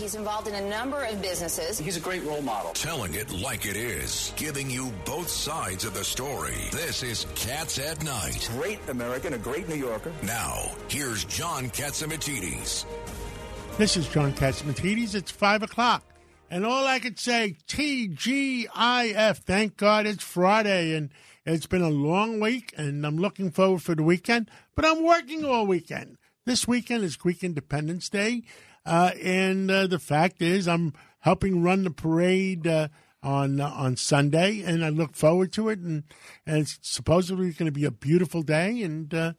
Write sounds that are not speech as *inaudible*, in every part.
He's involved in a number of businesses. He's a great role model. Telling it like it is, giving you both sides of the story. This is Cats at Night. Great American, a great New Yorker. Now, here's John Catsimatidis. This is John Catsimatidis. It's 5 o'clock. And all I could say, TGIF. Thank God it's Friday and it's been a long week and I'm looking forward for the weekend, but I'm working all weekend. This weekend is Greek Independence Day. Uh, and uh, the fact is, I'm helping run the parade uh, on on Sunday, and I look forward to it. And, and it's supposedly going to be a beautiful day, and uh,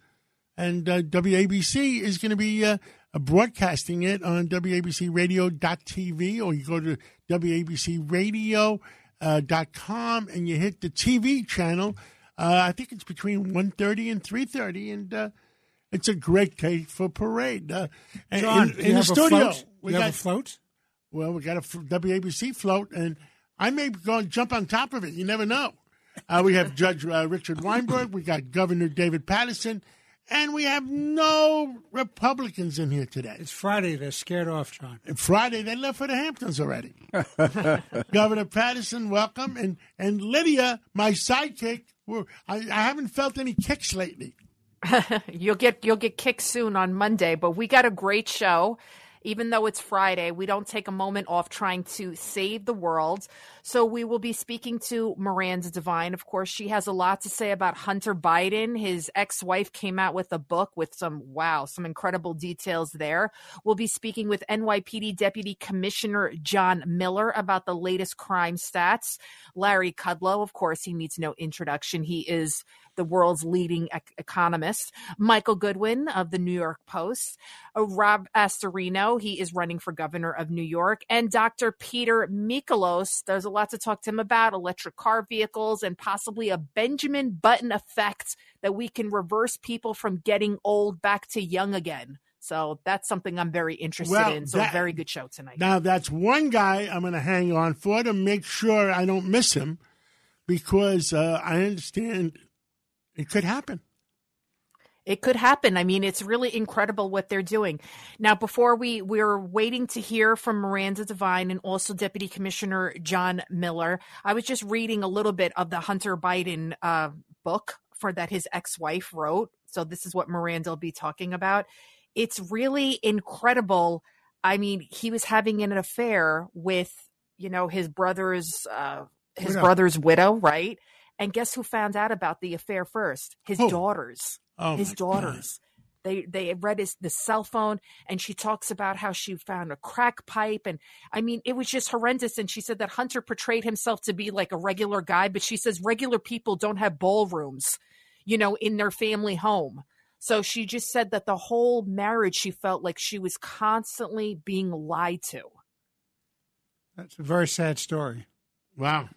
and uh, WABC is going to be uh, broadcasting it on WABCRadio.tv, or you go to WABCRadio.com and you hit the TV channel. I think it's between 1.30 and 3.30, and it's a great day for parade. Uh, John, in, in the studio, we you got a float. Well, we got a WABC float, and I may go and jump on top of it. You never know. Uh, we have Judge uh, Richard Weinberg. We got Governor David Paterson. And we have no Republicans in here today. It's Friday. They're scared off, John. And Friday, they left for the Hamptons already. *laughs* Governor Paterson, welcome. And, and Lydia, my sidekick, I, I haven't felt any kicks lately. *laughs* you'll get you'll get kicked soon on Monday, but we got a great show even though it's Friday, we don't take a moment off trying to save the world. So we will be speaking to Miranda Devine. Of course, she has a lot to say about Hunter Biden. His ex wife came out with a book with some, wow, some incredible details there. We'll be speaking with NYPD Deputy Commissioner John Miller about the latest crime stats. Larry Kudlow, of course, he needs no introduction. He is the world's leading ec- economist. Michael Goodwin of the New York Post. Uh, Rob Astorino, he is running for governor of New York. And Dr. Peter Mikolos, there's a lot to talk to him about electric car vehicles and possibly a Benjamin Button effect that we can reverse people from getting old back to young again. So that's something I'm very interested well, in. So that, very good show tonight. Now that's one guy I'm going to hang on for to make sure I don't miss him, because uh, I understand it could happen. It could happen. I mean, it's really incredible what they're doing. Now, before we we're waiting to hear from Miranda Devine and also Deputy Commissioner John Miller. I was just reading a little bit of the Hunter Biden uh, book for that his ex-wife wrote. So this is what Miranda will be talking about. It's really incredible. I mean, he was having an affair with, you know, his brother's uh, his widow. brother's widow, right? And guess who found out about the affair first? His oh. daughters. Oh his daughters. God. They they read his the cell phone and she talks about how she found a crack pipe and I mean it was just horrendous and she said that Hunter portrayed himself to be like a regular guy but she says regular people don't have ballrooms you know in their family home so she just said that the whole marriage she felt like she was constantly being lied to That's a very sad story wow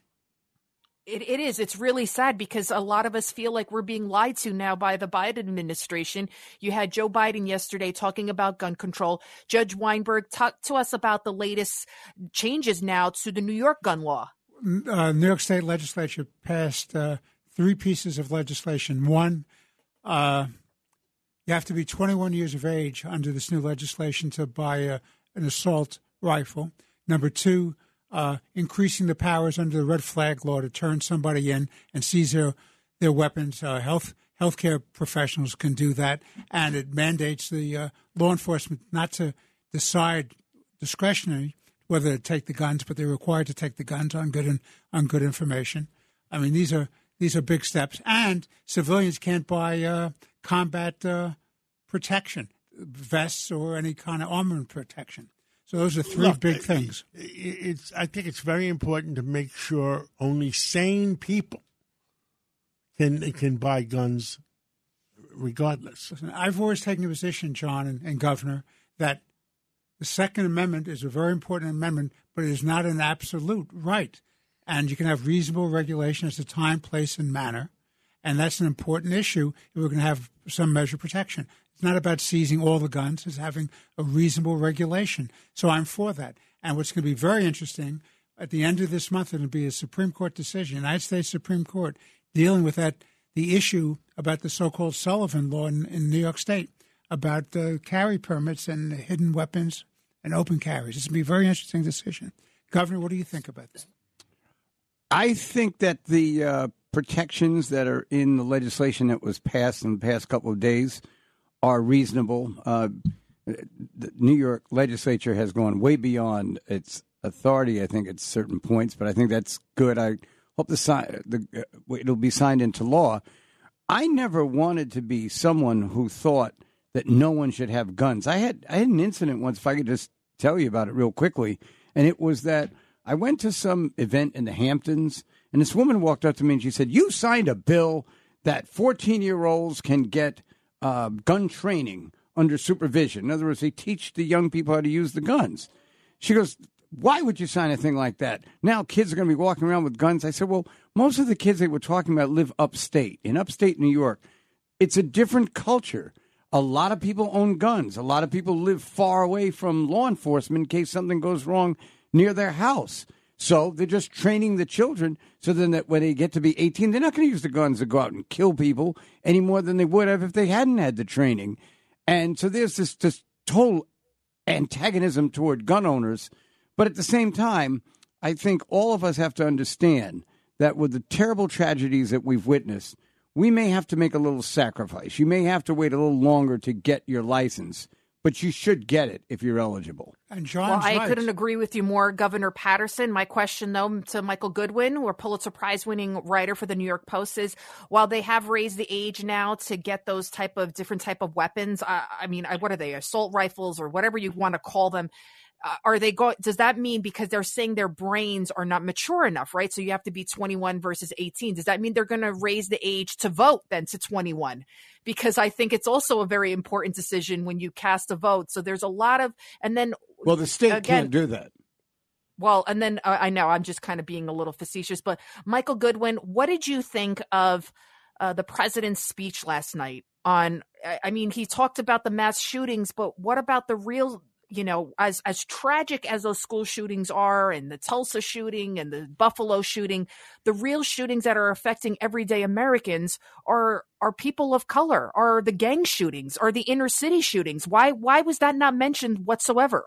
it, it is. It's really sad because a lot of us feel like we're being lied to now by the Biden administration. You had Joe Biden yesterday talking about gun control. Judge Weinberg talked to us about the latest changes now to the New York gun law. Uh, New York State legislature passed uh, three pieces of legislation. One, uh, you have to be 21 years of age under this new legislation to buy a, an assault rifle. Number two, uh, increasing the powers under the red flag law to turn somebody in and seize their their weapons. Uh, health healthcare professionals can do that, and it mandates the uh, law enforcement not to decide discretionary whether to take the guns, but they're required to take the guns on good in, on good information. I mean, these are these are big steps, and civilians can't buy uh, combat uh, protection vests or any kind of armament protection. So those are three Look, big things. It's I think it's very important to make sure only sane people can can buy guns, regardless. Listen, I've always taken a position, John and, and Governor, that the Second Amendment is a very important amendment, but it is not an absolute right. And you can have reasonable regulation as to time, place, and manner. And that's an important issue if we're going to have some measure of protection. It's not about seizing all the guns, it's having a reasonable regulation. So I'm for that. And what's going to be very interesting at the end of this month, it'll be a Supreme Court decision, United States Supreme Court, dealing with that the issue about the so-called Sullivan law in, in New York State about uh, carry permits and hidden weapons and open carries. It's going to be a very interesting decision. Governor, what do you think about this? I think that the uh, protections that are in the legislation that was passed in the past couple of days are reasonable. Uh, the New York legislature has gone way beyond its authority, I think, at certain points, but I think that's good. I hope the, the uh, it'll be signed into law. I never wanted to be someone who thought that no one should have guns. I had I had an incident once, if I could just tell you about it real quickly, and it was that I went to some event in the Hamptons, and this woman walked up to me and she said, "You signed a bill that 14 year olds can get uh, gun training under supervision. In other words, they teach the young people how to use the guns." She goes, why would you sign a thing like that? Now kids are going to be walking around with guns. I said, well, most of the kids they were talking about live upstate, in upstate New York. It's a different culture. A lot of people own guns. A lot of people live far away from law enforcement in case something goes wrong near their house. So they're just training the children so then that when they get to be 18, they're not going to use the guns to go out and kill people any more than they would have if they hadn't had the training. And so there's this, this total antagonism toward gun owners but at the same time, I think all of us have to understand that with the terrible tragedies that we've witnessed, we may have to make a little sacrifice. You may have to wait a little longer to get your license, but you should get it if you're eligible. And John, well, I right. couldn't agree with you more, Governor Paterson. My question, though, to Michael Goodwin, or Pulitzer Prize-winning writer for the New York Post, is while they have raised the age now to get those type of different type of weapons, uh, I mean, what are they, assault rifles or whatever you want to call them? Uh, are they going does that mean because they're saying their brains are not mature enough right? So you have to be 21 versus 18 does that mean they're going to raise the age to vote then to 21 because i think it's also a very important decision when you cast a vote. So there's a lot of and then well the state again, can't do that. Well, and then uh, I know I'm just kind of being a little facetious, but Michael Goodwin, what did you think of uh, the president's speech last night? On, I mean, he talked about the mass shootings, but what about the real you know, as as tragic as those school shootings are, and the Tulsa shooting and the Buffalo shooting, the real shootings that are affecting everyday Americans are are people of color, are the gang shootings, are the inner city shootings. Why why was that not mentioned whatsoever?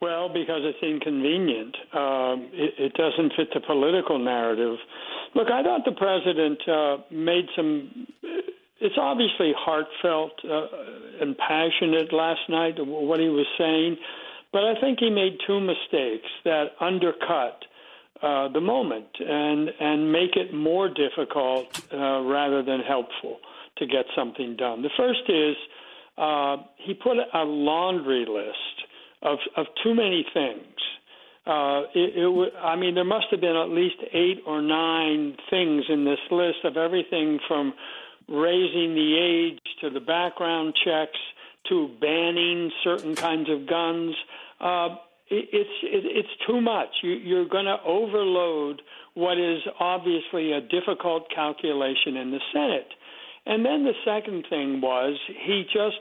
Well, because it's inconvenient. Um, it, it, doesn't fit the political narrative. Look, I thought the president uh, made some it's obviously heartfelt uh, and passionate last night what he was saying, but I think he made two mistakes that undercut uh, the moment and and make it more difficult uh, rather than helpful to get something done. The first is uh, he put a laundry list of of too many things. Uh, it, it w- I mean, there must have been at least eight or nine things in this list of everything from raising the age to the background checks to banning certain kinds of guns. Uh, it, it's it, it's too much. You, you're going to overload what is obviously a difficult calculation in the Senate. And then the second thing was he just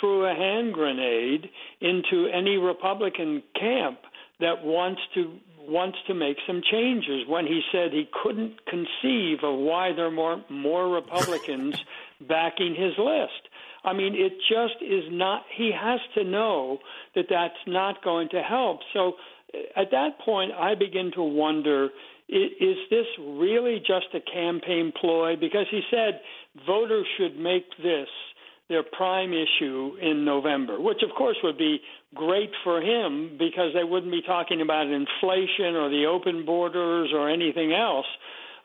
threw a hand grenade into any Republican camp that wants to wants to make some changes when he said he couldn't conceive of why there are more more Republicans *laughs* backing his list. I mean, it just is not. He has to know that that's not going to help. So, uh, at that point, I begin to wonder: is this really just a campaign ploy? Because he said voters should make this their prime issue in November, which of course would be great for him because they wouldn't be talking about inflation or the open borders or anything else.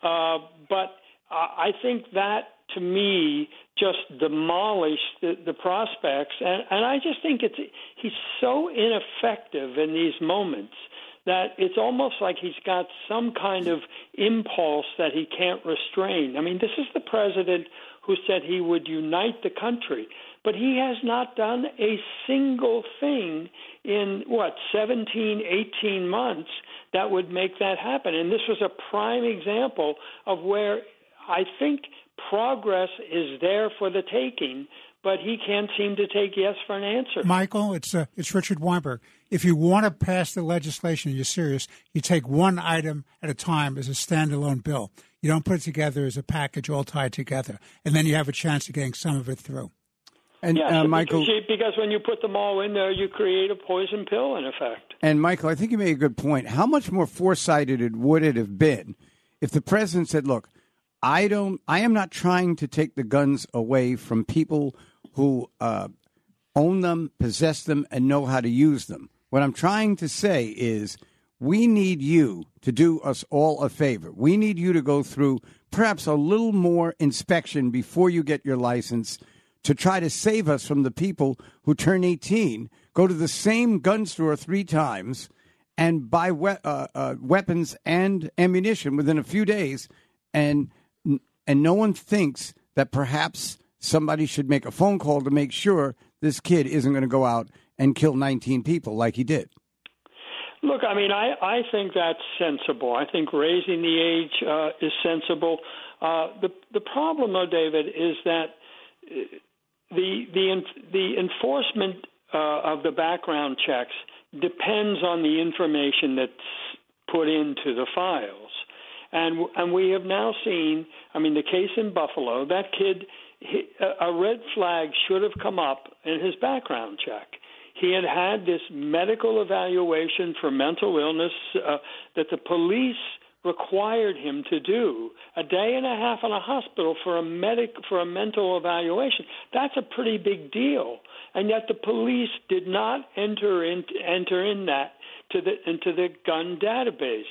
Uh, but I think that to me just demolished the, the prospects, and, and I just think it's he's so ineffective in these moments that it's almost like he's got some kind of impulse that he can't restrain. I mean, this is the president who said he would unite the country. But he has not done a single thing in what 17, 18 months that would make that happen. And this was a prime example of where I think progress is there for the taking, but he can't seem to take yes for an answer. Michael, it's uh, it's Richard Weinberg. If you want to pass the legislation, you're serious. You take one item at a time as a standalone bill. You don't put it together as a package all tied together, and then you have a chance of getting some of it through. And yes, uh, Michael, because, you, because when you put them all in there, you create a poison pill in effect. and Michael, I think you made a good point. How much more foresighted would it have been if the president said, "Look, I don't, I am not trying to take the guns away from people who uh, own them, possess them, and know how to use them. What I'm trying to say is." We need you to do us all a favor. We need you to go through perhaps a little more inspection before you get your license to try to save us from the people who turn 18, go to the same gun store three times, and buy we- uh, uh, weapons and ammunition within a few days, and and no one thinks that perhaps somebody should make a phone call to make sure this kid isn't going to go out and kill 19 people like he did. Look, I mean, I, I think that's sensible. I think raising the age uh, is sensible. Uh, the the problem, though, David, is that uh, the the the enforcement uh, of the background checks depends on the information that's put into the files, and and we have now seen. I mean, the case in Buffalo, that kid, he, a red flag should have come up in his background check. He had had this medical evaluation for mental illness uh, that the police required him to do a day and a half in a hospital for a medic for a mental evaluation. That's a pretty big deal. And yet the police did not enter in enter in that to the into the gun database.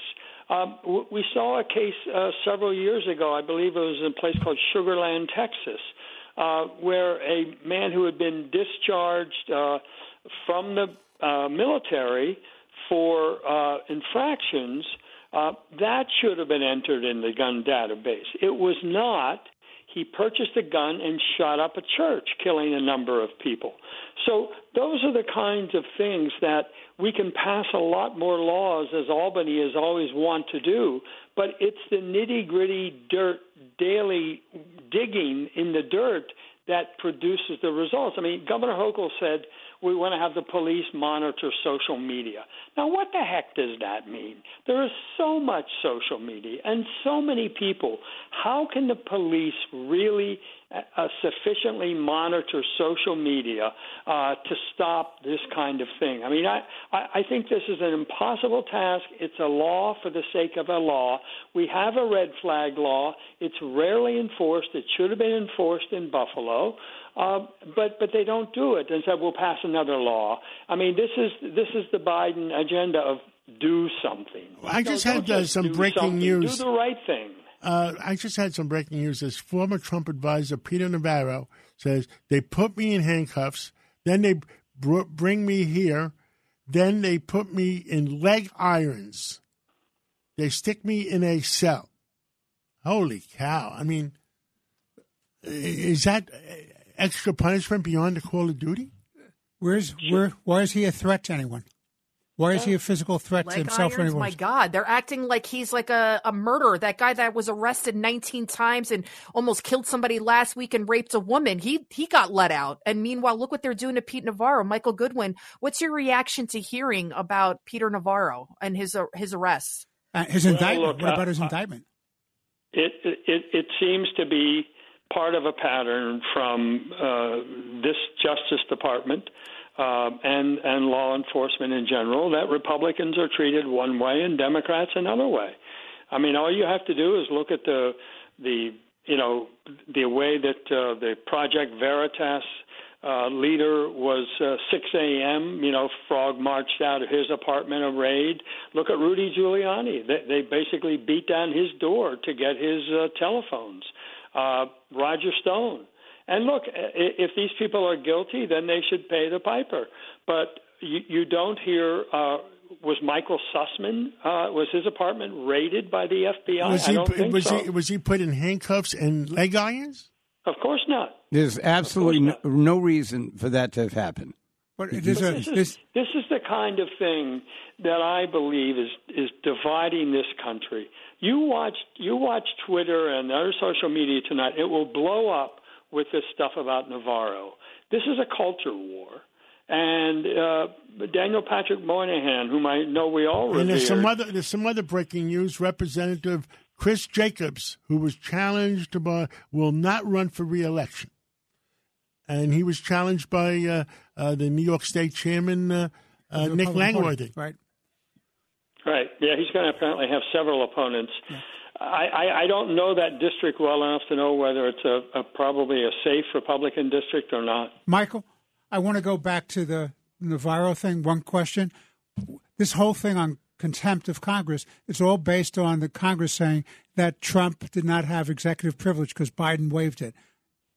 Um, we saw a case uh, several years ago i believe it was in a place called sugarland texas uh, where a man who had been discharged uh, from the uh, military for uh, infractions, uh, that should have been entered in the gun database. It was not. He purchased a gun and shot up a church, killing a number of people. So those are the kinds of things that we can pass a lot more laws, as Albany has always want to do. But it's the nitty gritty dirt, daily digging in the dirt that produces the results. I mean, Governor Hochul said we want to have the police monitor social media. Now, what the heck does that mean? There is so much social media and so many people. How can the police really uh, sufficiently monitor social media uh, to stop this kind of thing? I mean, I, I think this is an impossible task. It's a law for the sake of a law. We have a red flag law. It's rarely enforced. It should have been enforced in Buffalo. Uh, but but they don't do it and said we'll pass another law. I mean this is this is the Biden agenda of do something. Well, I just had uh, just some breaking something. news. Do the right thing. Uh, I just had some breaking news. As former Trump advisor Peter Navarro says, they put me in handcuffs, then they br- bring me here, then they put me in leg irons. They stick me in a cell. Holy cow! I mean, is that extra punishment beyond the call of duty? Where's where? Why is he a threat to anyone? Why is he a physical threat to Leg himself or irons, anyone? my God, they're acting like he's like a, a murderer. That guy that was arrested 19 times and almost killed somebody last week and raped a woman. He he got let out. And meanwhile, look what they're doing to Pete Navarro. Michael Goodwin, what's your reaction to hearing about Peter Navarro and his uh, his arrest? Uh, his Well, indictment. look, what about uh, his uh, indictment? It it it seems to be part of a pattern from uh, this Justice Department uh, and and law enforcement in general that Republicans are treated one way and Democrats another way. I mean, all you have to do is look at the the you know the way that uh, the Project Veritas uh, leader was uh, 6 a.m. You know, Frog marched out of his apartment, a raid. Look at Rudy Giuliani. They, they basically beat down his door to get his uh, telephones. Uh, Roger Stone. And look, if these people are guilty, then they should pay the piper. But you, you don't hear. Uh, was Michael Sussmann? Uh, was his apartment raided by the FBI? Was I he don't think was so. he was he put in handcuffs and leg irons? Of course not. There's absolutely no, no reason for that to have happened. But it is a, This is, this, this is the kind of thing that I believe is is dividing this country. You watch you watch Twitter and other social media tonight. It will blow up with this stuff about Navarro. This is a culture war. And uh, Daniel Patrick Moynihan, whom I know we all revere, And there's some other there's some other breaking news. Representative Chris Jacobs, who was challenged by, will not run for reelection. And he was challenged by uh, uh, the New York State Chairman uh, uh, Nick Langworthy. Right. Right. Yeah, he's going to apparently have several opponents. Yeah. I, I, I don't know that district well enough to know whether it's a, a probably a safe Republican district or not. Michael, I want to go back to the Navarro thing. One question: This whole thing on contempt of Congress, it's all based on the Congress saying that Trump did not have executive privilege because Biden waived it.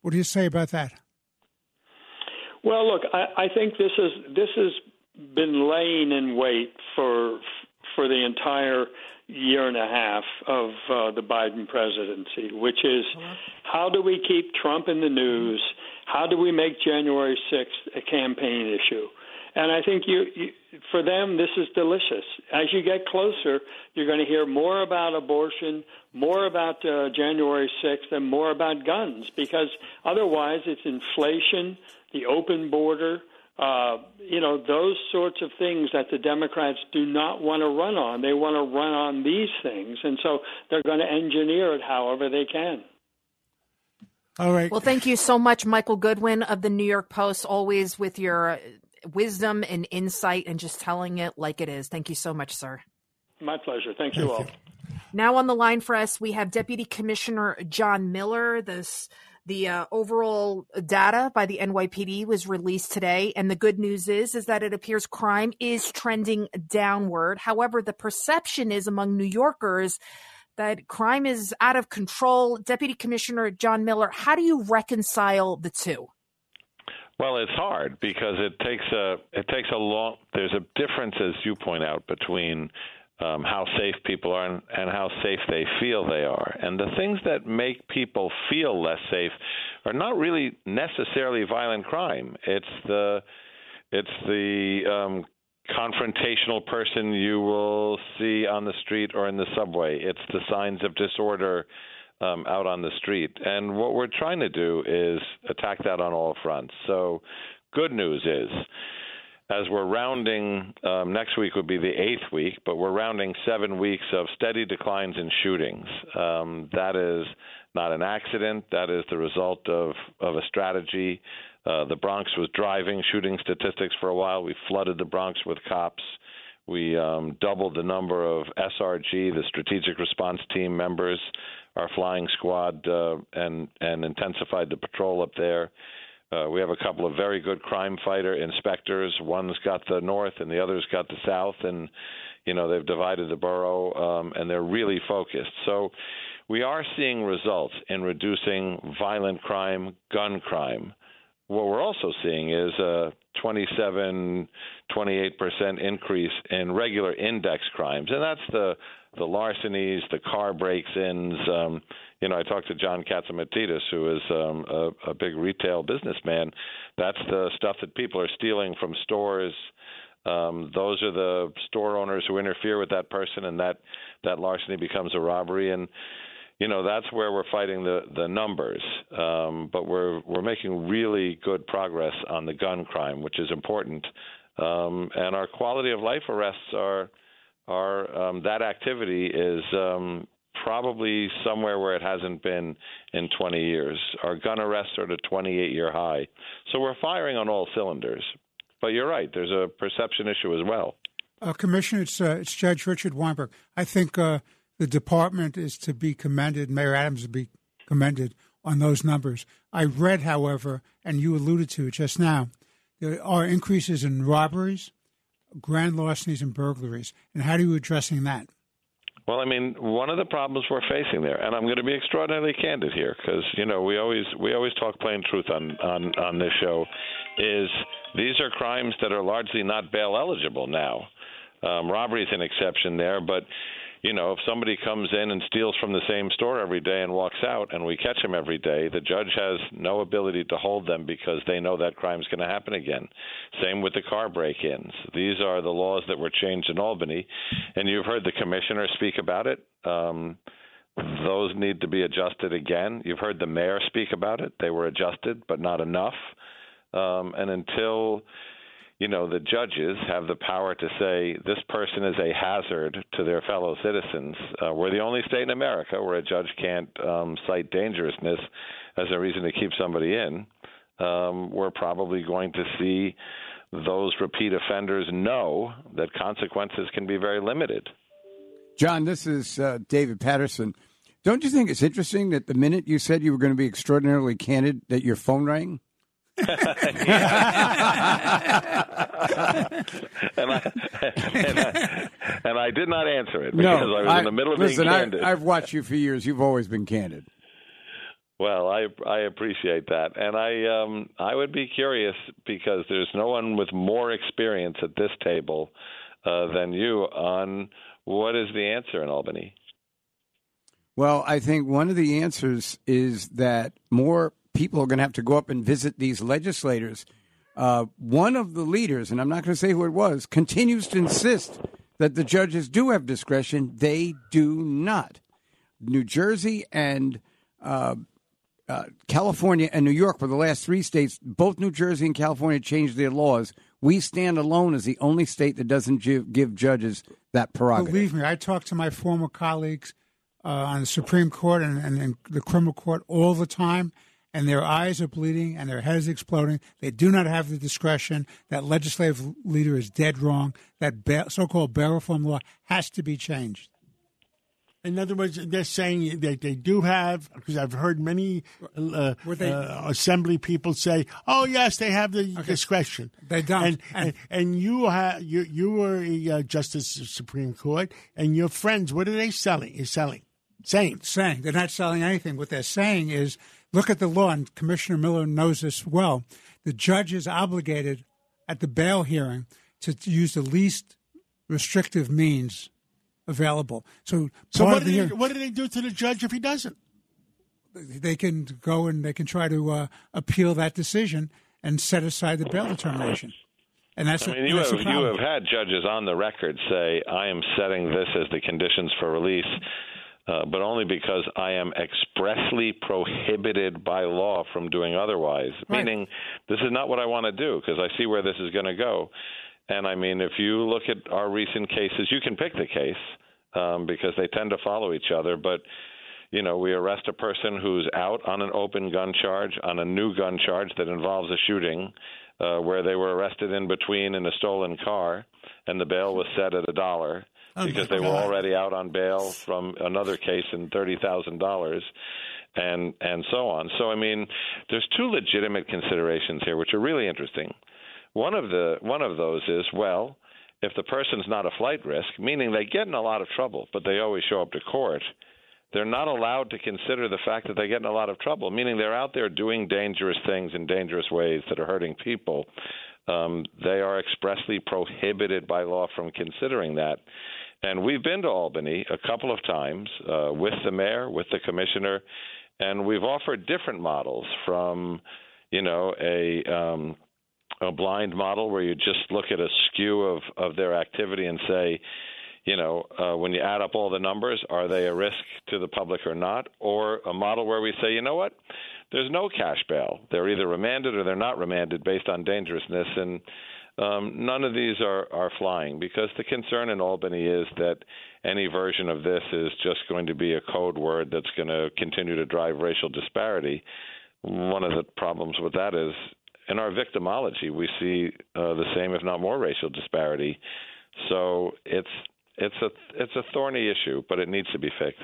What do you say about that? Well, look, I, I think this is this has been laying in wait for for the entire year and a half of uh, the Biden presidency, which is how do we keep Trump in the news? How do we make January 6th a campaign issue? And I think you, you, for them, this is delicious. As you get closer, you're going to hear more about abortion, more about uh, January 6th, and more about guns because otherwise it's inflation, the open border, uh, you know, those sorts of things that the Democrats do not want to run on. They want to run on these things. And so they're going to engineer it however they can. All right. Well, thank you so much, Michael Goodwin of the New York Post, always with your wisdom and insight and just telling it like it is. Thank you so much, sir. My pleasure. Thank you all. Now on the line for us, we have Deputy Commissioner John Miller. This the uh, overall data by the NYPD was released today, and the good news is is that it appears crime is trending downward. However, the perception is among New Yorkers that crime is out of control. Deputy Commissioner John Miller, how do you reconcile the two? Well, it's hard because it takes a it takes a long. There's a difference, as you point out, between um, how safe people are and, and how safe they feel they are. And the things that make people feel less safe are not really necessarily violent crime. It's the it's the um, confrontational person you will see on the street or in the subway. It's the signs of disorder um, out on the street. And what we're trying to do is attack that on all fronts. So, good news is as we're rounding, um, next week would be the eighth week, but we're rounding seven weeks of steady declines in shootings. Um, that is not an accident. That is the result of, of a strategy. Uh, the Bronx was driving shooting statistics for a while. We flooded the Bronx with cops. We um, doubled the number of SRG, the Strategic Response Team members, our flying squad, uh, and and intensified the patrol up there. Uh, we have a couple of very good crime fighter inspectors. One's got the north, and the other's got the south, and you know they've divided the borough, um, and they're really focused. So we are seeing results in reducing violent crime, gun crime. What we're also seeing is a 27, 28 percent increase in regular index crimes, and that's the the larcenies, the car breaks-ins. Um, you know, I talked to John Catsimatidis, who is um, a, a big retail businessman. That's the stuff that people are stealing from stores. Um, those are the store owners who interfere with that person, and that that larceny becomes a robbery. And you know that's where we're fighting the the numbers. Um, but we're we're making really good progress on the gun crime, which is important. Um, and our quality of life arrests are are um, that activity is um, probably somewhere where it hasn't been in 20 years. Our gun arrests are at a 28 year high. So we're firing on all cylinders. But you're right, there's a perception issue as well. Uh, Commissioner, it's, uh, it's Judge Richard Weinberg. I think uh, the department is to be commended, Mayor Adams to be commended on those numbers. I read, however, and you alluded to it just now, there are increases in robberies, grand larcenies, and burglaries. And how are you addressing that? Well, I mean, one of the problems we're facing there, and I'm going to be extraordinarily candid here, because you know we always we always talk plain truth on on on this show, is these are crimes that are largely not bail eligible now. Um, robbery is an exception there, but you know, if somebody comes in and steals from the same store every day and walks out and we catch him every day, the judge has no ability to hold them because they know that crime's going to happen again. Same with the car break ins. These are the laws that were changed in Albany, and you've heard the commissioner speak about it. Um, those need to be adjusted again. You've heard the mayor speak about it. They were adjusted, but not enough. Um, and until you know, the judges have the power to say this person is a hazard to their fellow citizens. Uh, we're the only state in America where a judge can't um, cite dangerousness as a reason to keep somebody in. um, we're probably going to see those repeat offenders know that consequences can be very limited. John, this is uh, David Paterson. Don't you think it's interesting that the minute you said you were going to be extraordinarily candid, that your phone rang? And, I, and, I, and, I, did not answer it because no, I was I, in the middle of listen, being candid. I, I've watched you for years. You've always been candid. Well, I I appreciate that, and I um I would be curious because there's no one with more experience at this table uh, than you on what is the answer in Albany. Well, I think one of the answers is that more people are going to have to go up and visit these legislators. Uh, one of the leaders, and I'm not going to say who it was, continues to insist that the judges do have discretion. They do not. New Jersey and uh, uh, California and New York were the last three states. Both New Jersey and California changed their laws. We stand alone as the only state that doesn't give, judges that prerogative. Believe me, I talk to my former colleagues uh, on the Supreme Court and, and, and the criminal court all the time, and their eyes are bleeding and their heads exploding. They do not have the discretion. That legislative leader is dead wrong. That so-called bail reform law has to be changed. In other words, they're saying that they do have, because I've heard many uh, they, uh, assembly people say, "Oh yes, they have the okay. discretion." They don't. And, and, and you have you you were a uh, justice of Supreme Court, and your friends, what are they selling? Is selling, saying, saying they're not selling anything. What they're saying is, look at the law, and Commissioner Miller knows this well. The judge is obligated at the bail hearing to use the least restrictive means available. So, so what, do they, what do they do to the judge if he doesn't? They can go and they can try to uh, appeal that decision and set aside the bail determination. And that's I mean, a, you have you have had judges on the record say, "I am setting this as the conditions for release." Uh, but only because I am expressly prohibited by law from doing otherwise. Right. Meaning, this is not what I want to do because I see where this is going to go. And I mean, if you look at our recent cases, you can pick the case um, because they tend to follow each other. But you know, we arrest a person who's out on an open gun charge, on a new gun charge that involves a shooting, uh, where they were arrested in between in a stolen car, and the bail was set at a dollar oh because they God. were already out on bail from another case in thirty thousand dollars and and so on. So I mean, there's two legitimate considerations here which are really interesting. One of the one of those is well, if the person's not a flight risk, meaning they get in a lot of trouble, but they always show up to court, they're not allowed to consider the fact that they get in a lot of trouble, meaning they're out there doing dangerous things in dangerous ways that are hurting people. Um, they are expressly prohibited by law from considering that. And we've been to Albany a couple of times uh, with the mayor, with the commissioner, and we've offered different models from, you know, a um, a blind model where you just look at a skew of of their activity and say, you know, uh, when you add up all the numbers, are they a risk to the public or not? Or a model where we say, you know what, there's no cash bail. They're either remanded or they're not remanded based on dangerousness. And um, none of these are, are flying because the concern in Albany is that any version of this is just going to be a code word that's going to continue to drive racial disparity. One of the problems with that is in our victimology, we see uh, the same, if not more, racial disparity. So it's it's a it's a thorny issue, but it needs to be fixed.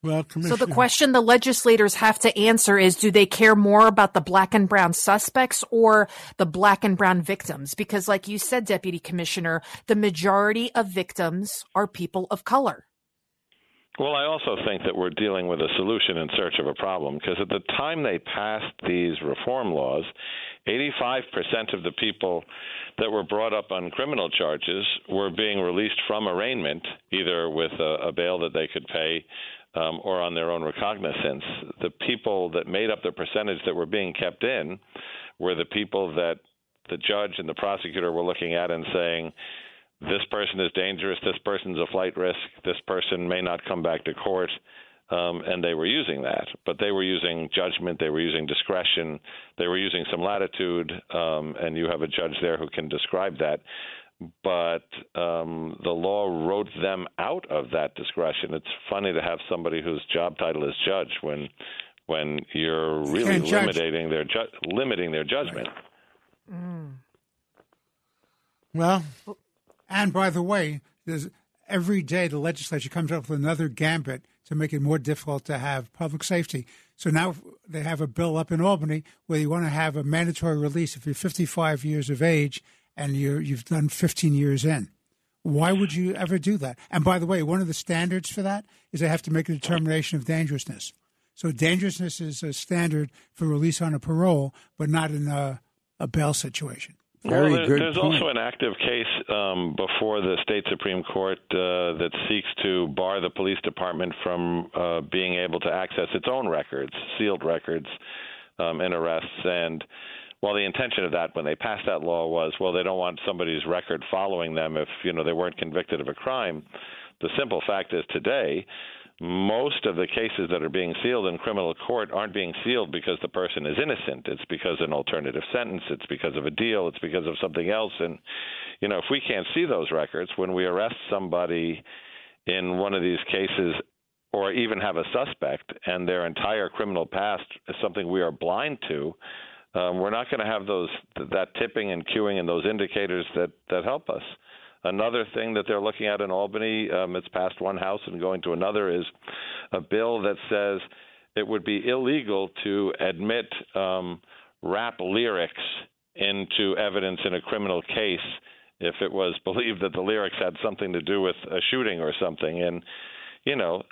Well, so the question the legislators have to answer is: Do they care more about the black and brown suspects or the black and brown victims? Because, like you said, Deputy Commissioner, the majority of victims are people of color. Well, I also think that we're dealing with a solution in search of a problem because at the time they passed these reform laws, 85% of the people that were brought up on criminal charges were being released from arraignment, either with a, a bail that they could pay um, or on their own recognizance. The people that made up the percentage that were being kept in were the people that the judge and the prosecutor were looking at and saying, this person is dangerous, this person's a flight risk, this person may not come back to court. Um, and they were using that, but they were using judgment, they were using discretion, they were using some latitude, um, and you have a judge there who can describe that. But um, the law wrote them out of that discretion. It's funny to have somebody whose job title is judge when when you're really limiting their ju- limiting their judgment. Mm. Well, and by the way, there's every day the legislature comes up with another gambit to make it more difficult to have public safety. So now they have a bill up in Albany where you want to have a mandatory release if you're 55 years of age and you you've done 15 years in. Why would you ever do that? And by the way, one of the standards for that is they have to make a determination of dangerousness. So dangerousness is a standard for release on a parole, but not in a, a bail situation. Very well, there, good there's point. also an active case um, before the state supreme court uh, that seeks to bar the police department from uh, being able to access its own records, sealed records, um, in arrests. And while the intention of that, when they passed that law, was well, they don't want somebody's record following them if you know they weren't convicted of a crime. The simple fact is today most of the cases that are being sealed in criminal court aren't being sealed because the person is innocent. It's because an alternative sentence. It's because of a deal. It's because of something else. And you know, if we can't see those records when we arrest somebody in one of these cases, or even have a suspect, and their entire criminal past is something we are blind to. Um, we're not going to have those that tipping and queuing and those indicators that that help us. Another thing that they're looking at in Albany, um, it's passed one house and going to another, is a bill that says it would be illegal to admit um, rap lyrics into evidence in a criminal case if it was believed that the lyrics had something to do with a shooting or something. And, you know,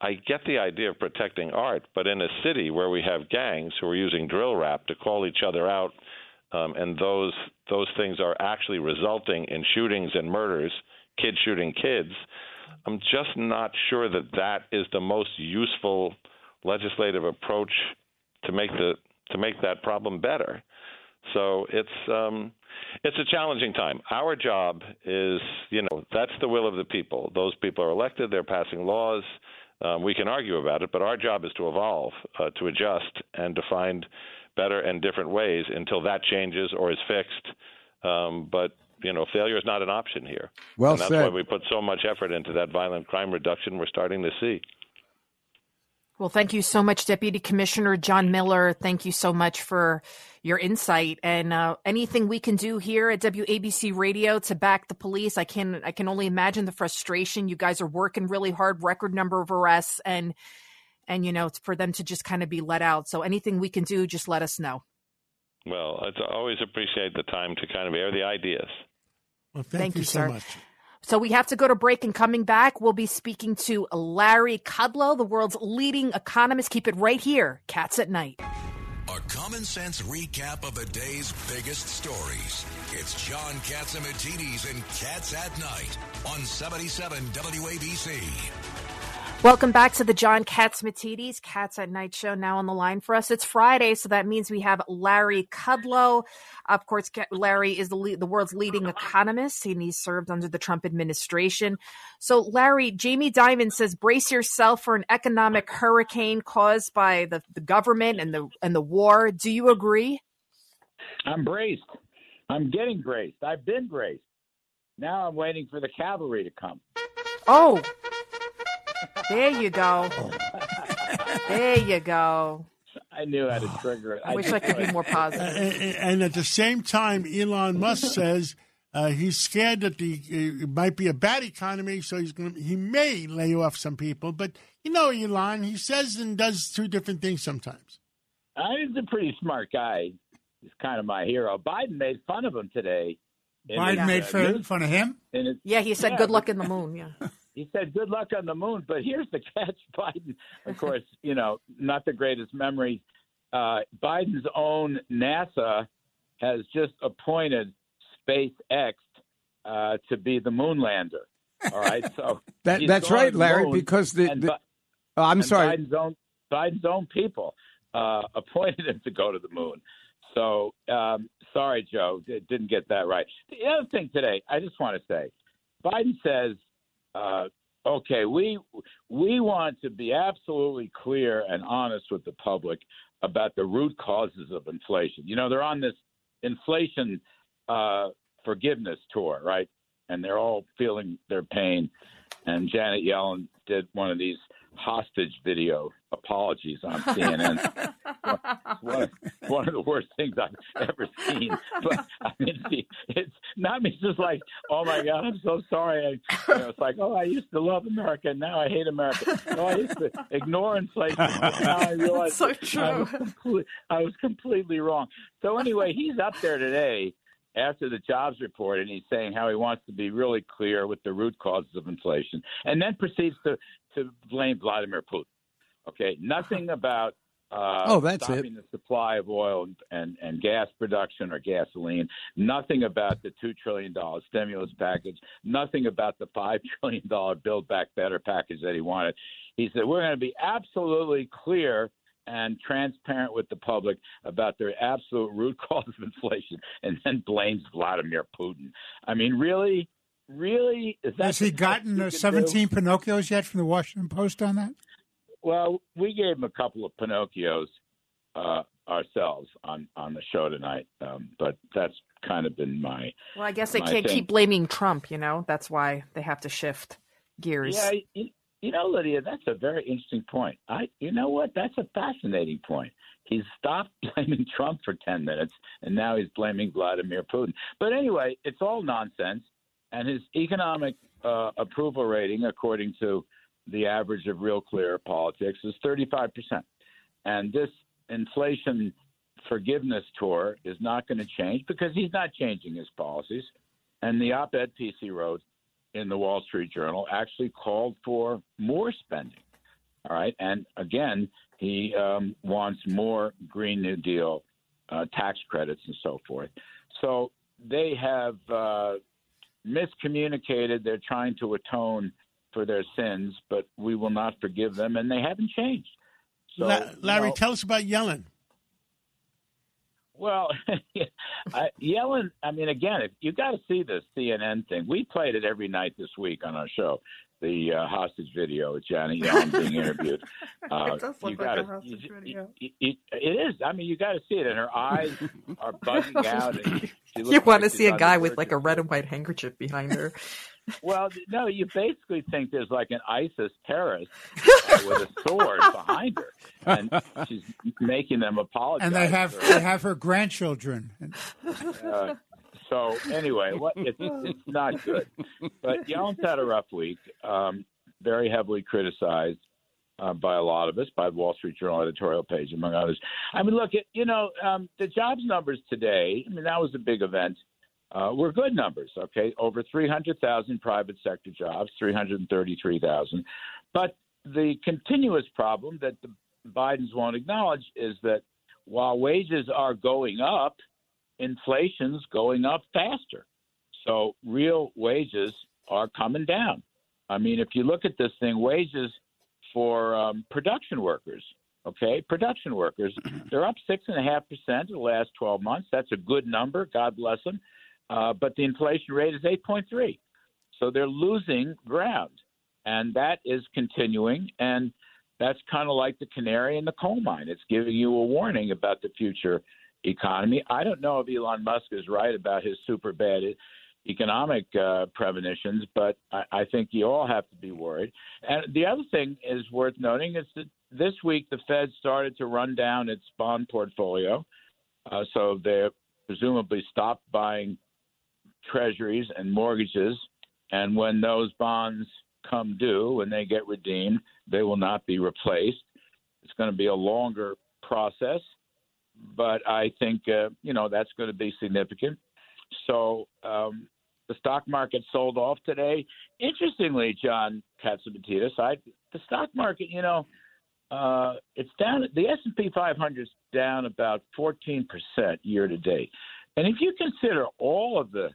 I get the idea of protecting art, but in a city where we have gangs who are using drill rap to call each other out um, and those those things are actually resulting in shootings and murders, kids shooting kids. I'm just not sure that that is the most useful legislative approach to make the to make that problem better. So it's um, it's a challenging time. Our job is, you know, that's the will of the people. Those people are elected. They're passing laws. Um, we can argue about it, but our job is to evolve, uh, to adjust, and to find better and different ways until that changes or is fixed. Um, but you know, failure is not an option here. Well and that's said. why we put so much effort into that violent crime reduction we're starting to see. Well, thank you so much, Deputy Commissioner John Miller. Thank you so much for your insight and uh, anything we can do here at WABC Radio to back the police. I can I can only imagine the frustration. You guys are working really hard, record number of arrests, and and you know for them to just kind of be let out. So anything we can do, just let us know. Well, I always appreciate the time to kind of air the ideas. Well, thank, Thank you, you, so sir. much. So we have to go to break and coming back, we'll be speaking to Larry Kudlow, the world's leading economist. Keep it right here, Cats at Night. A common sense recap of the day's biggest stories. It's John Catsimatidis and Cats at Night on 77 WABC. Welcome back to the John Catsimatidis Cats at Night show. Now on the line for us, it's Friday, so that means we have Larry Kudlow. Of course, Larry is the le- the world's leading economist, and he's served under the Trump administration. So, Larry, Jamie Dimon says, "Brace yourself for an economic hurricane caused by the, the government and the and the war." Do you agree? I'm braced. I'm getting braced. I've been braced. Now I'm waiting for the cavalry to come. Oh, there you go. There you go. I knew how to trigger it. I wish I could be more positive. And, and at the same time, Elon Musk *laughs* says uh, he's scared that the it might be a bad economy, so he's going. He may lay off some people, but you know, Elon, he says and does two different things sometimes. Uh, he's a pretty smart guy. He's kind of my hero. Biden made fun of him today. Biden his, made uh, fun, news- fun of him. his- Yeah, he said, Yeah, "Good luck in the moon." Yeah. *laughs* He said, "Good luck on the moon." But here's the *laughs* catch: Biden, of course, you know, not the greatest memory. Uh, Biden's own NASA has just appointed SpaceX uh, to be the moon lander. All right, so *laughs* That, he's right, Larry, moon, because the, the oh, I'm sorry. Biden's own Biden's own people uh, *laughs* appointed him to go to the moon. So um, sorry, Joe, didn't get that right. The other thing today, I just want to say, Biden says, uh, "Okay, we we want to be absolutely clear and honest with the public about the root causes of inflation. You know, they're on this inflation uh, forgiveness tour, right? And they're all feeling their pain. And Janet Yellen did one of these hostage video apologies on CNN. *laughs* one, of, one of the worst things I've ever seen. But I mean, see, it's not me It's just like, oh my God, I'm so sorry. I, you know, it's like, oh, I used to love America, and now I hate America. Oh, I used to ignore inflation, now I realize *laughs* so true. I was, I was completely wrong. So anyway, he's up there today after the jobs report, and he's saying how he wants to be really clear with the root causes of inflation, and then proceeds to to blame Vladimir Putin. Okay, nothing about uh, Oh, that's stopping the supply of oil and, and, and gas production or gasoline. Nothing about the $2 trillion stimulus package. Nothing about the $5 *laughs* trillion Build Back Better package that he wanted. He said, We're going to be absolutely clear and transparent with the public about their absolute root *laughs* cause of inflation, and then blames Vladimir Putin. I mean, really? Really? Is that Has he gotten you uh, can do? 17 Pinocchios yet from the Washington Post on that? Well, we gave him a couple of Pinocchios uh, ourselves on on the show tonight, um, but that's kind of been my Well, I guess they can't thing. keep blaming Trump. You know, that's why they have to shift gears. Yeah, you, know, Lydia, that's a very interesting point. I, you know what? That's a fascinating point. He's stopped *laughs* blaming Trump for ten minutes, and now he's blaming Vladimir Putin. But anyway, it's all nonsense. And his economic uh, approval rating, according to the average of Real Clear Politics, is thirty-five percent. And this inflation forgiveness tour is not going to change because he's not changing his policies. And the op-ed piece he wrote in the Wall Street Journal actually called for more spending. All right, and again, he um, wants more Green New Deal uh, tax credits and so forth. So they have uh, miscommunicated. They're trying to atone for their sins, but we will not forgive them, and they haven't changed. So, La- you Larry, know- tell us about Yellen. Well, *laughs* I, Yellen. I mean, again, if you got to see this CNN thing. We played it every night this week on our show. The uh, hostage video with Janet Yellen being *laughs* interviewed. *laughs* Uh, It does look you like gotta, a hostage you- video. you- you- it is. I mean, you got to see it, and her eyes are bugging out. And she looks You want to see a guy with like a red and white handkerchief behind her. Well, no, you basically think there's like an ISIS terrorist uh, *laughs* with a sword behind her, and she's making them apologize. And they have they have her grandchildren. Uh, so anyway, what it's, it's not good. But Yellen's had a rough week. Um, very heavily criticized uh, by a lot of us, by the Wall Street Journal editorial page, among others. I mean, look, at, you know, um, the jobs numbers today. I mean, that was a big event. Uh, were good numbers. Okay, over 300,000 private sector jobs, 333,000. But the continuous problem that the Bidens won't acknowledge is that while wages are going up, inflation's going up faster. So real wages are coming down. I mean, if you look at this thing, wages for um, production workers, okay, production workers, they're up six and a half percent in the last 12 months. That's a good number. God bless them. Uh, but the inflation rate is 8.3. So they're losing ground, and that is continuing. And that's kind of like the canary in the coal mine. It's giving you a warning about the future economy. I don't know if Elon Musk is right about his super bad economic uh, premonitions, but I, I think you all have to be worried. And the other thing is worth noting is that this week the Fed started to run down its bond portfolio. Uh, so they presumably stopped buying treasuries and mortgages. And when those bonds come due, when they get redeemed, they will not be replaced. It's going to be a longer process, but I think uh, you know that's going to be significant. So um, the stock market sold off today. Interestingly, John Catsimatidis, I the stock market, you know, uh, it's down. The S and P 500 is down about 14 percent year to date. And if you consider all of the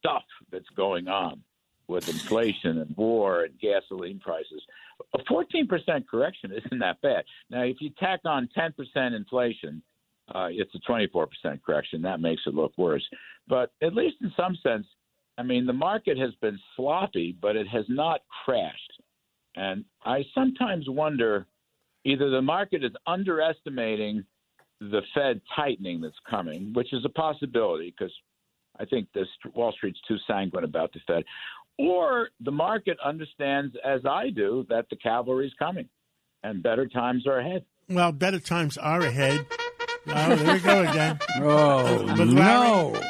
stuff that's going on with inflation and war and gasoline prices, a 14% correction isn't that bad. Now, if you tack on 10% inflation, uh, it's a 24% correction. That makes it look worse. But at least in some sense, I mean, the market has been sloppy, but it has not crashed. And I sometimes wonder either the market is underestimating the Fed tightening that's coming, which is a possibility because I think this Wall Street's too sanguine about the Fed, or the market understands, as I do, that the cavalry's coming and better times are ahead. Well, better times are ahead. Oh, there we go again. *laughs* Oh, But Larry- no.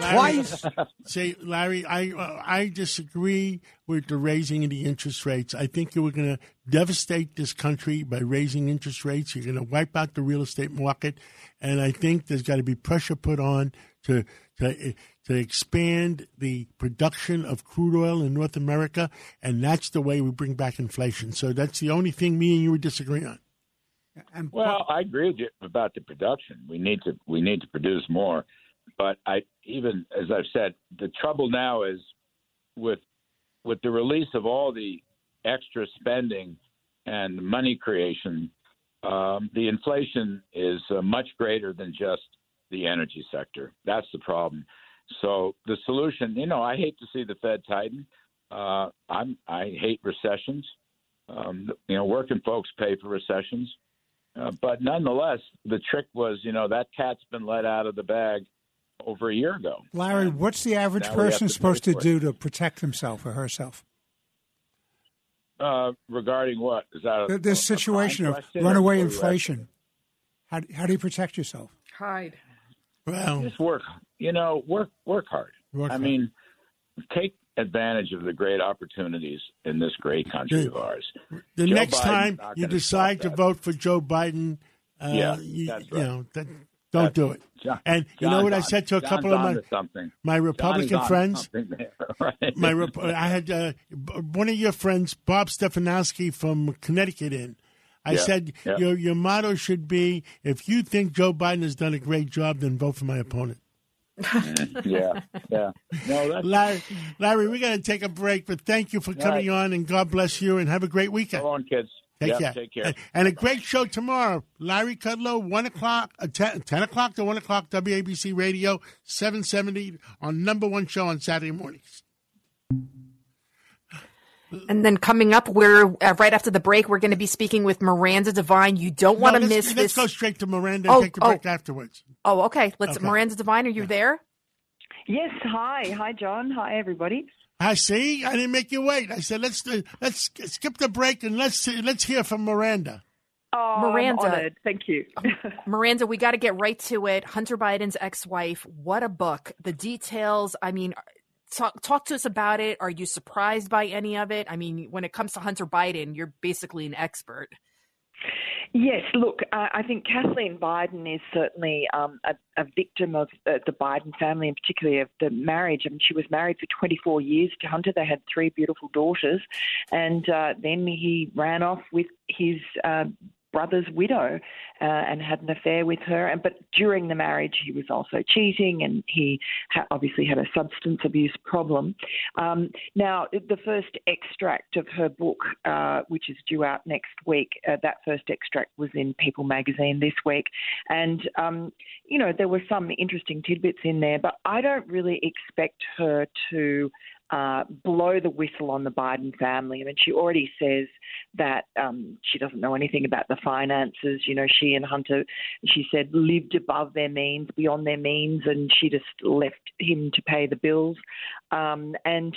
Larry, Twice. Say, Larry, I uh, I disagree with the raising of the interest rates. I think you were going to devastate this country by raising interest rates. You're going to wipe out the real estate market, and I think there's got to be pressure put on to to to expand the production of crude oil in North America, and that's the way we bring back inflation. So that's the only thing me and you would disagree on. And Well, I agree with you about the production. We need to we need to produce more, but I even as I've said, the trouble now is with with the release of all the extra spending and money creation. Um, the inflation is uh, much greater than just the energy sector. That's the problem. So the solution, you know, I hate to see the Fed tighten. Uh, I'm I hate recessions. Um, you know, working folks pay for recessions. Uh, but nonetheless, the trick was, you know, that cat's been let out of the bag over a year ago. Larry, what's the average Now person to supposed to for it. do to protect himself or herself? Uh, regarding what is that? A, This a- a situation fine of runaway or- or inflation. How, do- how do you protect yourself? Hide. Well, Just work. You know, work work hard. Work I hard. mean, take advantage of the great opportunities in this great country Yeah. of ours. the Joe next Biden's time you decide to vote for Joe Biden, uh, Yeah, you, that's you know, that, don't do it. John- And you know John's what I said to a John's couple of my my Republican friends? *laughs* right? my I had uh, one of your friends, Bob Stefanowski from Connecticut, in. I Yeah, said yeah. your your motto should be: if you think Joe Biden has done a great job, then vote for my opponent. *laughs* yeah, yeah. No, Larry, Larry, we got to take a break, but thank you for coming on, and God bless you, and have a great weekend. go on, kids. Take Yeah, care. Take care. And, and a great show tomorrow. Larry Kudlow, 1 o'clock, uh, 10, 10 o'clock to 1 o'clock, WABC Radio, 770 on number one show on Saturday mornings. And then coming up, we're uh, right after the break. We're going to be speaking with Miranda Devine. You don't want No, to let's- miss Let's go straight to Miranda and Oh, take the oh. break afterwards. Oh, okay. Let's. Okay. Miranda Devine, are you there? Yes, hi. Hi, John. Hi, everybody. I see. I didn't make you wait. I said let's uh, let's skip the break and let's let's hear from Miranda. Oh, Miranda. I'm. Thank you. *laughs* Miranda, we got to get right to it. Hunter Biden's ex-wife. What a book. The details. I mean, talk talk to us about it. Are you surprised by any of it? I mean, when it comes to Hunter Biden, you're basically an expert. Yes, look, uh, I think Kathleen Biden is certainly um, a, a victim of uh, the Biden family, and particularly of the marriage. I mean, she was married for 24 years to Hunter. They had three beautiful daughters, and uh, then he ran off with his uh, brother's widow uh, and had an affair with her. And but during the marriage, he was also cheating, and he ha- obviously had a substance abuse problem. Um, now, the first extract of her book, uh, which is due out next week, uh, that first extract was in People magazine this week, and um, you know there were some interesting tidbits in there, but I don't really expect her to uh, blow the whistle on the Biden family. I mean, she already says that um, she doesn't know anything about the finances. You know, she and Hunter, she said, lived above their means, beyond their means, and she just left him to pay the bills. Um, and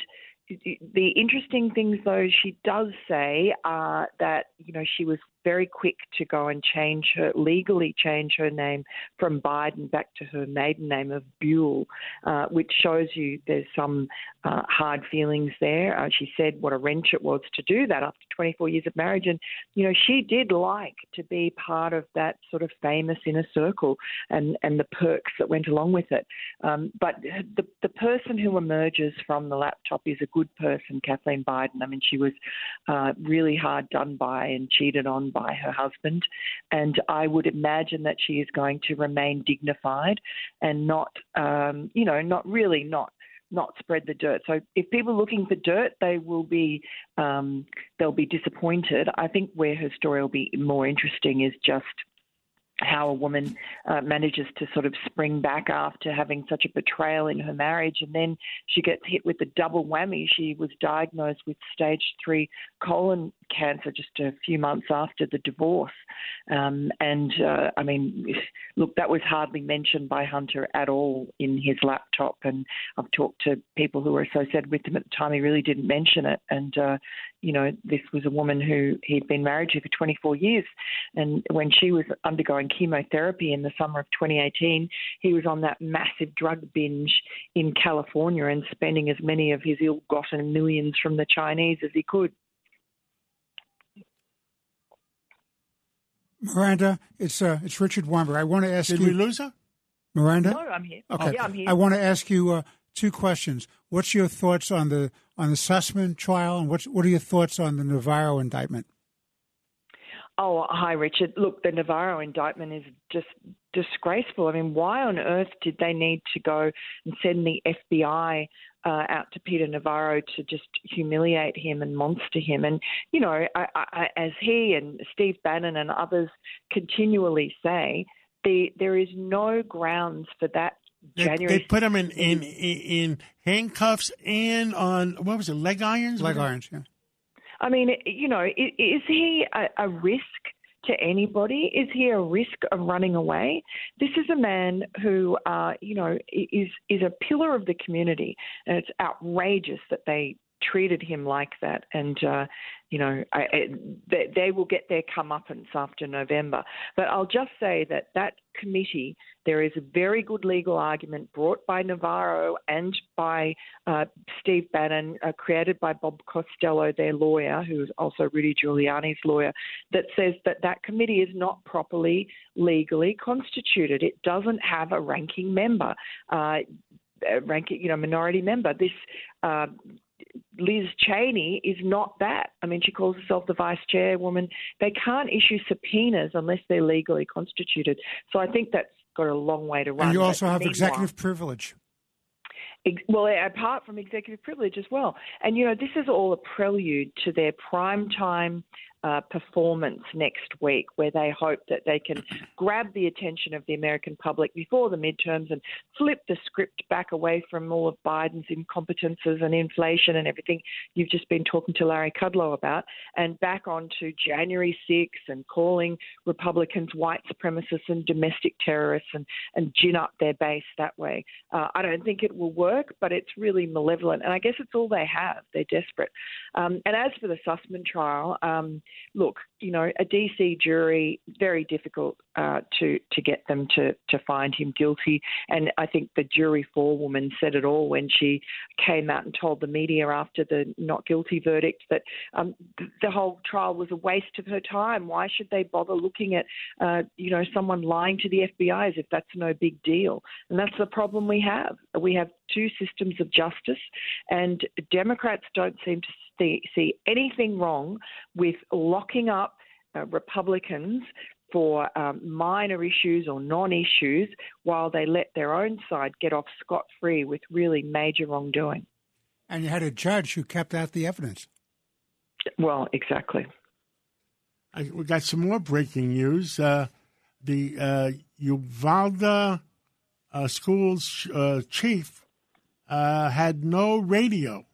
the interesting things, though, she does say uh, that you know she was very quick to go and change her legally change her name from Biden back to her maiden name of Buhle, uh, which shows you there's some uh, hard feelings there. Uh, she said what a wrench it was to do that after 24 years of marriage, and you know she did like to be part of that sort of famous inner circle and and the perks that went along with it. Um, but the the person who emerges from the laptop is a good person, Kathleen Biden. I mean, she was uh, really hard done by and cheated on by her husband, and I would imagine that she is going to remain dignified and not, um, you know, not really not not spread the dirt. So if people are looking for dirt, they will be um, they'll be disappointed. I think where her story will be more interesting is just how a woman uh, manages to sort of spring back after having such a betrayal in her marriage. And then she gets hit with the double whammy. She was diagnosed with stage three colon cancer just a few months after the divorce. Um, and uh, I mean, look, that was hardly mentioned by Hunter at all in his laptop. And I've talked to people who were associated with him at the time. He really didn't mention it. And, uh, you know, this was a woman who he'd been married to for 24 years. And when she was undergoing chemotherapy in the summer of 2018, he was on that massive drug binge in California and spending as many of his ill gotten millions from the Chinese as he could. Miranda, it's uh, it's Richard Weinberg. I want to ask Did you. we lose her? Miranda? No, I'm here. Okay. Yeah, I'm here. I want to ask you uh, two questions. What's your thoughts on the on the Sussmann trial, and what's what are your thoughts on the Navarro indictment? Oh, hi, Richard. Look, the Navarro indictment is just disgraceful. I mean, why on earth did they need to go and send the FBI uh, out to Peter Navarro to just humiliate him and monster him? And, you know, I, I, as he and Steve Bannon and others continually say, the, there is no grounds for that They, they put him in, in in in handcuffs and on what was it, leg irons? Leg irons, yeah. I mean, you know, i- is he a, a risk to anybody? Is he a risk of running away? This is a man who, uh, you know, is is a pillar of the community, and it's outrageous that they treated him like that. And uh, you know, I, I, they, they will get their comeuppance after November. But I'll just say that that committee, there is a very good legal argument brought by Navarro and by uh, Steve Bannon, uh, created by Bob Costello, their lawyer, who is also Rudy Giuliani's lawyer, that says that that committee is not properly legally constituted. It doesn't have a ranking member. Uh, ranking, you know, minority member. This uh, Liz Cheney is not that. I mean, she calls herself the vice chairwoman. They can't issue subpoenas unless they're legally constituted. So I think that's got a long way to run. And you also have executive privilege. Well, apart from executive privilege as well. And, you know, this is all a prelude to their prime time uh, performance next week, where they hope that they can grab the attention of the American public before the midterms and flip the script back away from all of Biden's incompetences and inflation and everything you've just been talking to Larry Kudlow about, and back onto January 6th and calling Republicans white supremacists and domestic terrorists and, and gin up their base that way. Uh, I don't think it will work, but it's really malevolent. And I guess it's all they have. They're desperate. Um, and as for the Sussmann trial, um, look, you know, a DC jury, very difficult uh, to to get them to to find him guilty. And I think the jury forewoman said it all when she came out and told the media after the not guilty verdict that um, the whole trial was a waste of her time. Why should they bother looking at, uh, you know, someone lying to the FBI as if that's no big deal? And that's the problem we have. We have two systems of justice, and Democrats don't seem to see, see anything wrong with locking up uh, Republicans for um, minor issues or non issues while they let their own side get off scot free with really major wrongdoing. And you had a judge who kept out the evidence. Well, exactly. I, we got some more breaking news. Uh, the uh, Uvalde uh, school's uh, chief uh, had no radio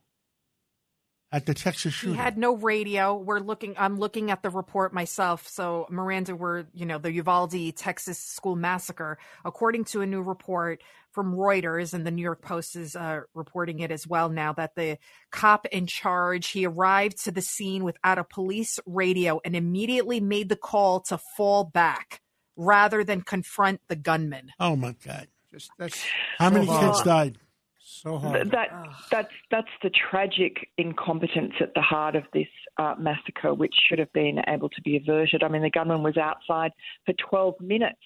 at the Texas He had no radio. We're looking. I'm looking at the report myself. So Miranda, we're you know the Uvalde, Texas school massacre. According to a new report from Reuters, and the New York Post is uh, reporting it as well now that the cop in charge he arrived to the scene without a police radio and immediately made the call to fall back rather than confront the gunman. oh my God! Just that's How many horrible. kids died? So hard. That that's that's the tragic incompetence at the heart of this uh, massacre, which should have been able to be averted. I mean, the gunman was outside for 12 minutes,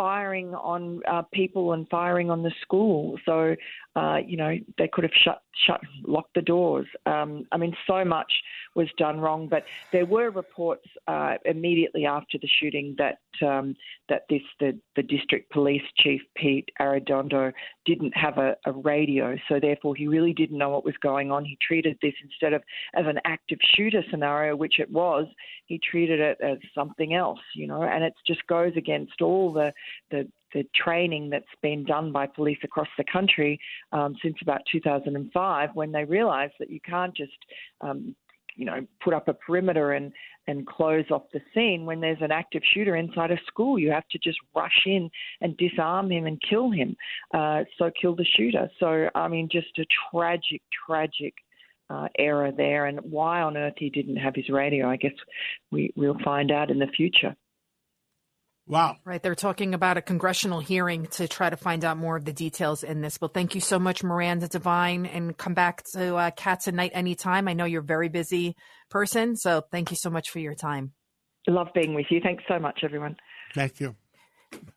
firing on uh, people and firing on the school. So, uh, you know, they could have shut, shut, locked the doors. Um, I mean, so much was done wrong. But there were reports uh, immediately after the shooting that um, that this the, the district police chief Pete Arredondo didn't have a, a radio, so therefore he really didn't know what was going on. He treated this instead of as an active shooter scenario, which it was. He treated it as something else, you know, and it just goes against all the the the training that's been done by police across the country um, since about 2005 when they realised that you can't just um, you know, put up a perimeter and, and close off the scene when there's an active shooter inside a school. You have to just rush in and disarm him and kill him. Uh, so kill the shooter. So, I mean, just a tragic, tragic uh, error there. And why on earth he didn't have his radio, I guess we, we'll find out in the future. Wow. Right. They're talking about a congressional hearing to try to find out more of the details in this. Well, thank you so much, Miranda Devine, and come back to uh, Cats at Night anytime. I know you're a very busy person, so thank you so much for your time. Love being with you. Thanks so much, everyone. Thank you.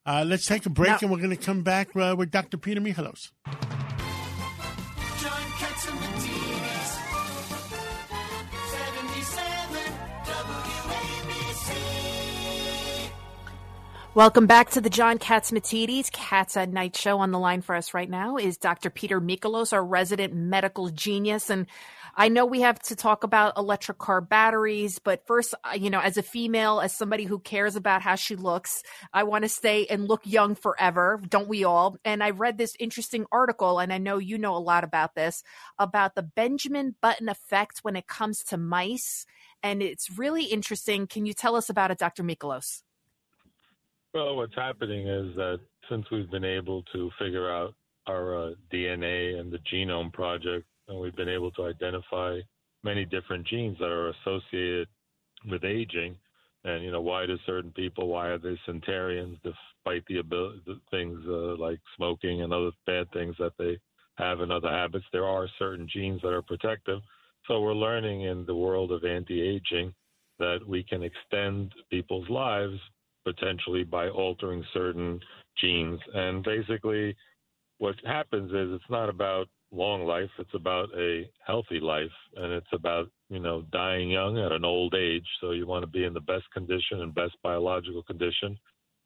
Uh, let's take a break, now, and we're going to come back uh, with Dr. Peter Michalos. Welcome back to the John Catsimatidis Cats at Night show. On the line for us right now is Dr. Peter Michalos, our resident medical genius. And I know we have to talk about electric car batteries, but first, uh, you know, as a female, as somebody who cares about how she looks, I want to stay and look young forever. Don't we all? And I read this interesting article, and I know you know a lot about this, about the Benjamin Button effect when it comes to mice. And it's really interesting. Can you tell us about it, Dr. Michalos? Well, what's happening is that since we've been able to figure out our uh, DNA and the genome project, and we've been able to identify many different genes that are associated with aging, and you know why do certain people why are they centenarians despite the ability the things uh, like smoking and other bad things that they have and other habits? There are certain genes that are protective. So we're learning in the world of anti-aging that we can extend people's lives potentially by altering certain genes. And basically, what happens is it's not about long life, it's about a healthy life, and it's about, you know, dying young at an old age. So you want to be in the best condition and best biological condition.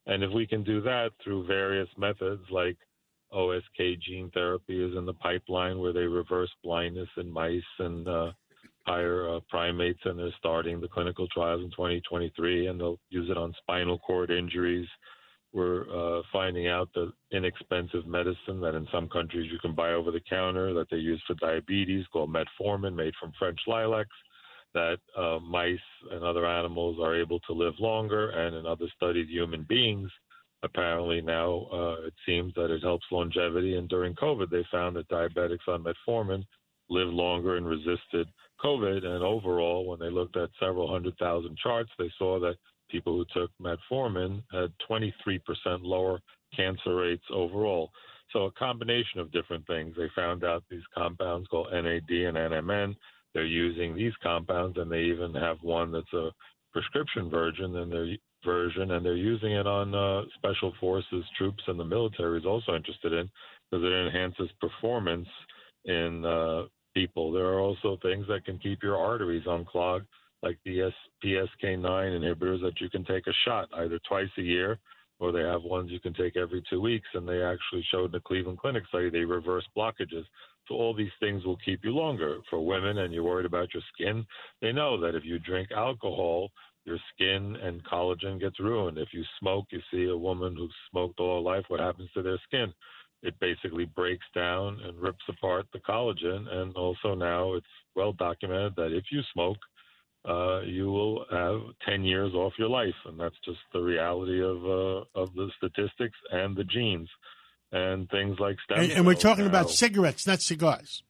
And if we can do that through various methods like OSK gene therapy is in the pipeline where they reverse blindness in mice and uh, higher uh, primates, and they're starting the clinical trials in 2023, and they'll use it on spinal cord injuries. We're uh, finding out that inexpensive medicine that in some countries you can buy over the counter that they use for diabetes called metformin, made from French lilacs, that uh, mice and other animals are able to live longer, and in other studies, human beings. Apparently now uh, it seems that it helps longevity, and during COVID they found that diabetics on metformin live longer and resisted COVID. And overall, when they looked at several hundred thousand charts, they saw that people who took metformin had 23% lower cancer rates overall. So a combination of different things. They found out these compounds called NAD and NMN. They're using these compounds, and they even have one that's a prescription version, and they're version, and they're using it on uh, special forces troops, and the military is also interested in because it enhances performance in uh, people. There are also things that can keep your arteries unclogged, like the PCSK9 inhibitors that you can take a shot either twice a year or they have ones you can take every two weeks. And they actually showed in the Cleveland Clinic study they reverse blockages. So all these things will keep you longer. For women and you're worried about your skin, they know that if you drink alcohol, your skin and collagen gets ruined. If you smoke, you see a woman who's smoked all her life, what happens to their skin? It basically breaks down and rips apart the collagen. And also now it's well documented that if you smoke, uh, you will have 10 years off your life. And that's just the reality of, uh, of the statistics and the genes and things like stem And, and we're talking now. about cigarettes, not cigars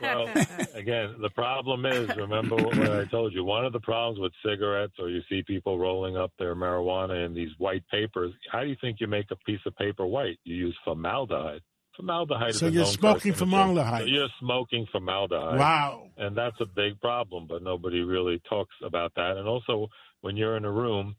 well, *laughs* again, the problem is remember what I told you. One of the problems with cigarettes, or you see people rolling up their marijuana in these white papers. How do you think you make a piece of paper white? You use formaldehyde. Formaldehyde. So you're smoking formaldehyde. So you're smoking formaldehyde. Wow. And that's a big problem, but nobody really talks about that. And also, when you're in a room,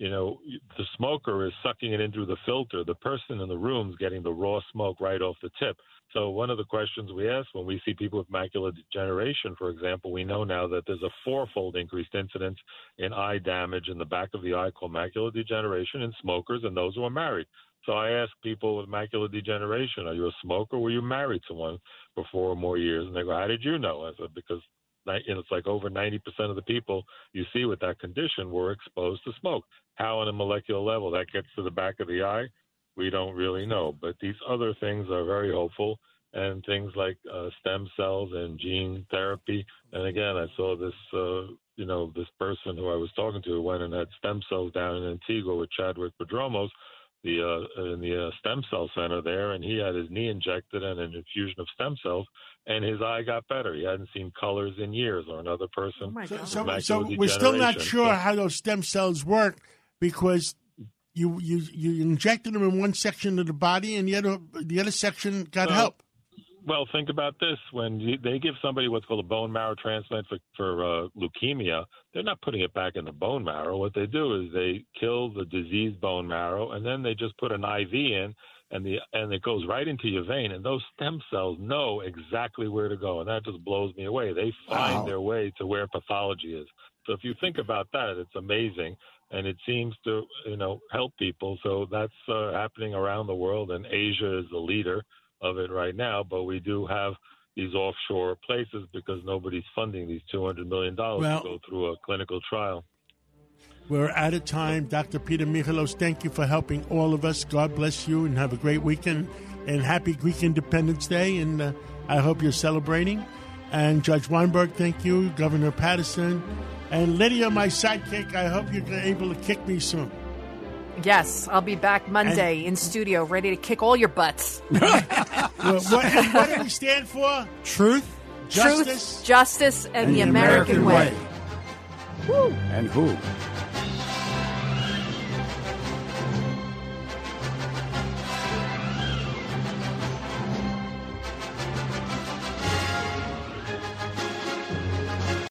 you know, the smoker is sucking it in through the filter. The person in the room is getting the raw smoke right off the tip. So one of the questions we ask when we see people with macular degeneration, for example, we know now that there's a fourfold increased incidence in eye damage in the back of the eye called macular degeneration in smokers and those who are married. So I ask people with macular degeneration, are you a smoker? Were you married to one for four or more years? And they go, how did you know? I said, because know, it's like over 90% of the people you see with that condition were exposed to smoke. How on a molecular level that gets to the back of the eye, we don't really know. But these other things are very hopeful, and things like uh, stem cells and gene therapy. And again, I saw this, uh, you know, this person who I was talking to went and had stem cells down in Antigua with Chadwick Prodromos the uh, in the uh, stem cell center there, and he had his knee injected and an infusion of stem cells, and his eye got better. He hadn't seen colors in years, or another person. Oh so, so, so we're still not sure so, how those stem cells work because you you you injected them in one section of the body, and the other the other section got well, help. Well, think about this: when you, they give somebody what's called a bone marrow transplant for, for uh, leukemia, they're not putting it back in the bone marrow. What they do is they kill the diseased bone marrow, and then they just put an IV in, and the and it goes right into your vein, and those stem cells know exactly where to go, and that just blows me away. They find wow. their way to where pathology is. So if you think about that, it's amazing, and it seems to you know help people. So that's uh, happening around the world, and Asia is the leader of it right now, but we do have these offshore places because nobody's funding these $200 million well, to go through a clinical trial. We're out of time. Dr. Peter Michalos, thank you for helping all of us. God bless you and have a great weekend and happy Greek Independence Day. And uh, I hope you're celebrating. And Judge Weinberg, thank you. Governor Paterson. And Lydia, my sidekick, I hope you're able to kick me soon. Yes, I'll be back Monday and, in studio, ready to kick all your butts. *laughs* *laughs* what, what, what, do we stand for? Truth, justice, Truth, justice, and, and the, the, American, American way. way. And who?